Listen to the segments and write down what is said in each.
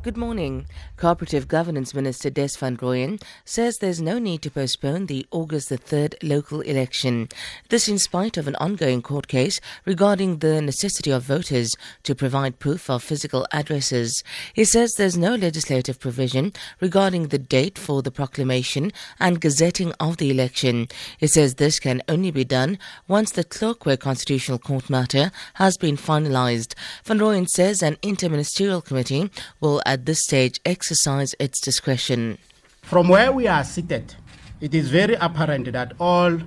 Good morning. Cooperative Governance Minister Des van Rooyen says there's no need to postpone the August the 3rd local election. This in spite of an ongoing court case regarding the necessity of voters to provide proof of physical addresses. He says there's no legislative provision regarding the date for the proclamation and gazetting of the election. He says this can only be done once the Tlokwe Constitutional Court matter has been finalized. Van Rooyen says an interministerial committee will at this stage exercise its discretion. From where we are seated, it is very apparent that all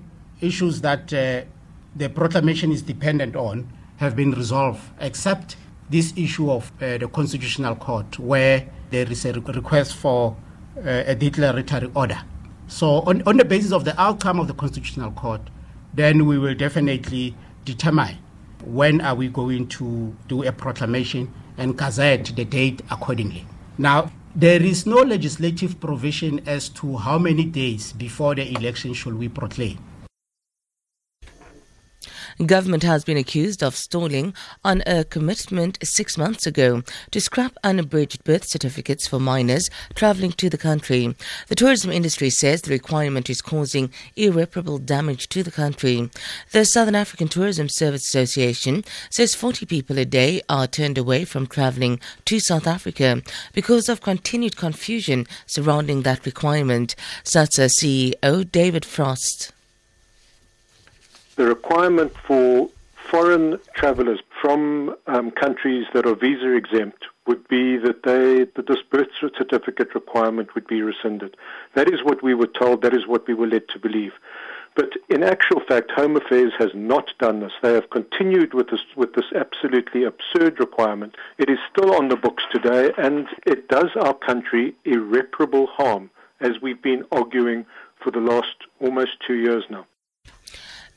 issues that uh, the proclamation is dependent on have been resolved, except this issue of uh, the Constitutional Court, where there is a request for uh, a declaratory order. So, on, on the basis of the outcome of the Constitutional Court, then we will definitely determine when are we going to do a proclamation and gazette the date accordingly. Now, there is no legislative provision as to how many days before the election should we proclaim. Government has been accused of stalling on a uh, commitment six months ago to scrap unabridged birth certificates for minors travelling to the country. The tourism industry says the requirement is causing irreparable damage to the country. The Southern African Tourism Service Association says 40 people a day are turned away from travelling to South Africa because of continued confusion surrounding that requirement. SATSA CEO David Frost the requirement for foreign travelers from um, countries that are visa exempt would be that they that this birth certificate requirement would be rescinded. That is what we were told. That is what we were led to believe. But in actual fact, Home Affairs has not done this. They have continued with this with this absolutely absurd requirement. It is still on the books today, and it does our country irreparable harm, as we've been arguing for the last almost two years now.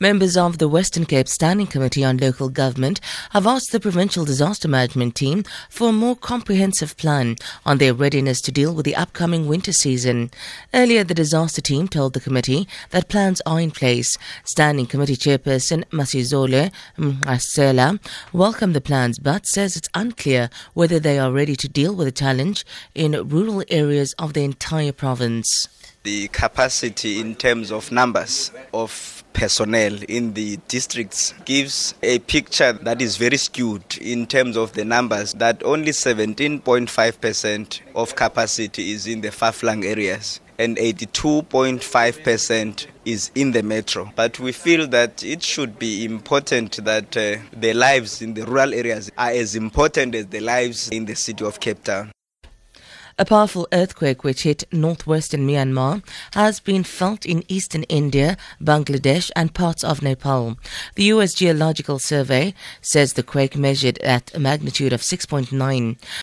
Members of the Western Cape Standing Committee on Local Government have asked the Provincial Disaster Management Team for a more comprehensive plan on their readiness to deal with the upcoming winter season. Earlier, the disaster team told the committee that plans are in place. Standing Committee Chairperson Masizole Mnqasela mm, welcomed the plans but says it's unclear whether they are ready to deal with the challenge in rural areas of the entire province. The capacity in terms of numbers of personnel in the districts gives a picture that is very skewed in terms of the numbers that only 17.5% of capacity is in the far-flung areas and 82.5% is in the metro. But we feel that it should be important that uh, the lives in the rural areas are as important as the lives in the city of Cape Town. A powerful earthquake which hit northwestern Myanmar has been felt in eastern India, Bangladesh, and parts of Nepal. The U.S. Geological Survey says the quake measured at a magnitude of 6.9.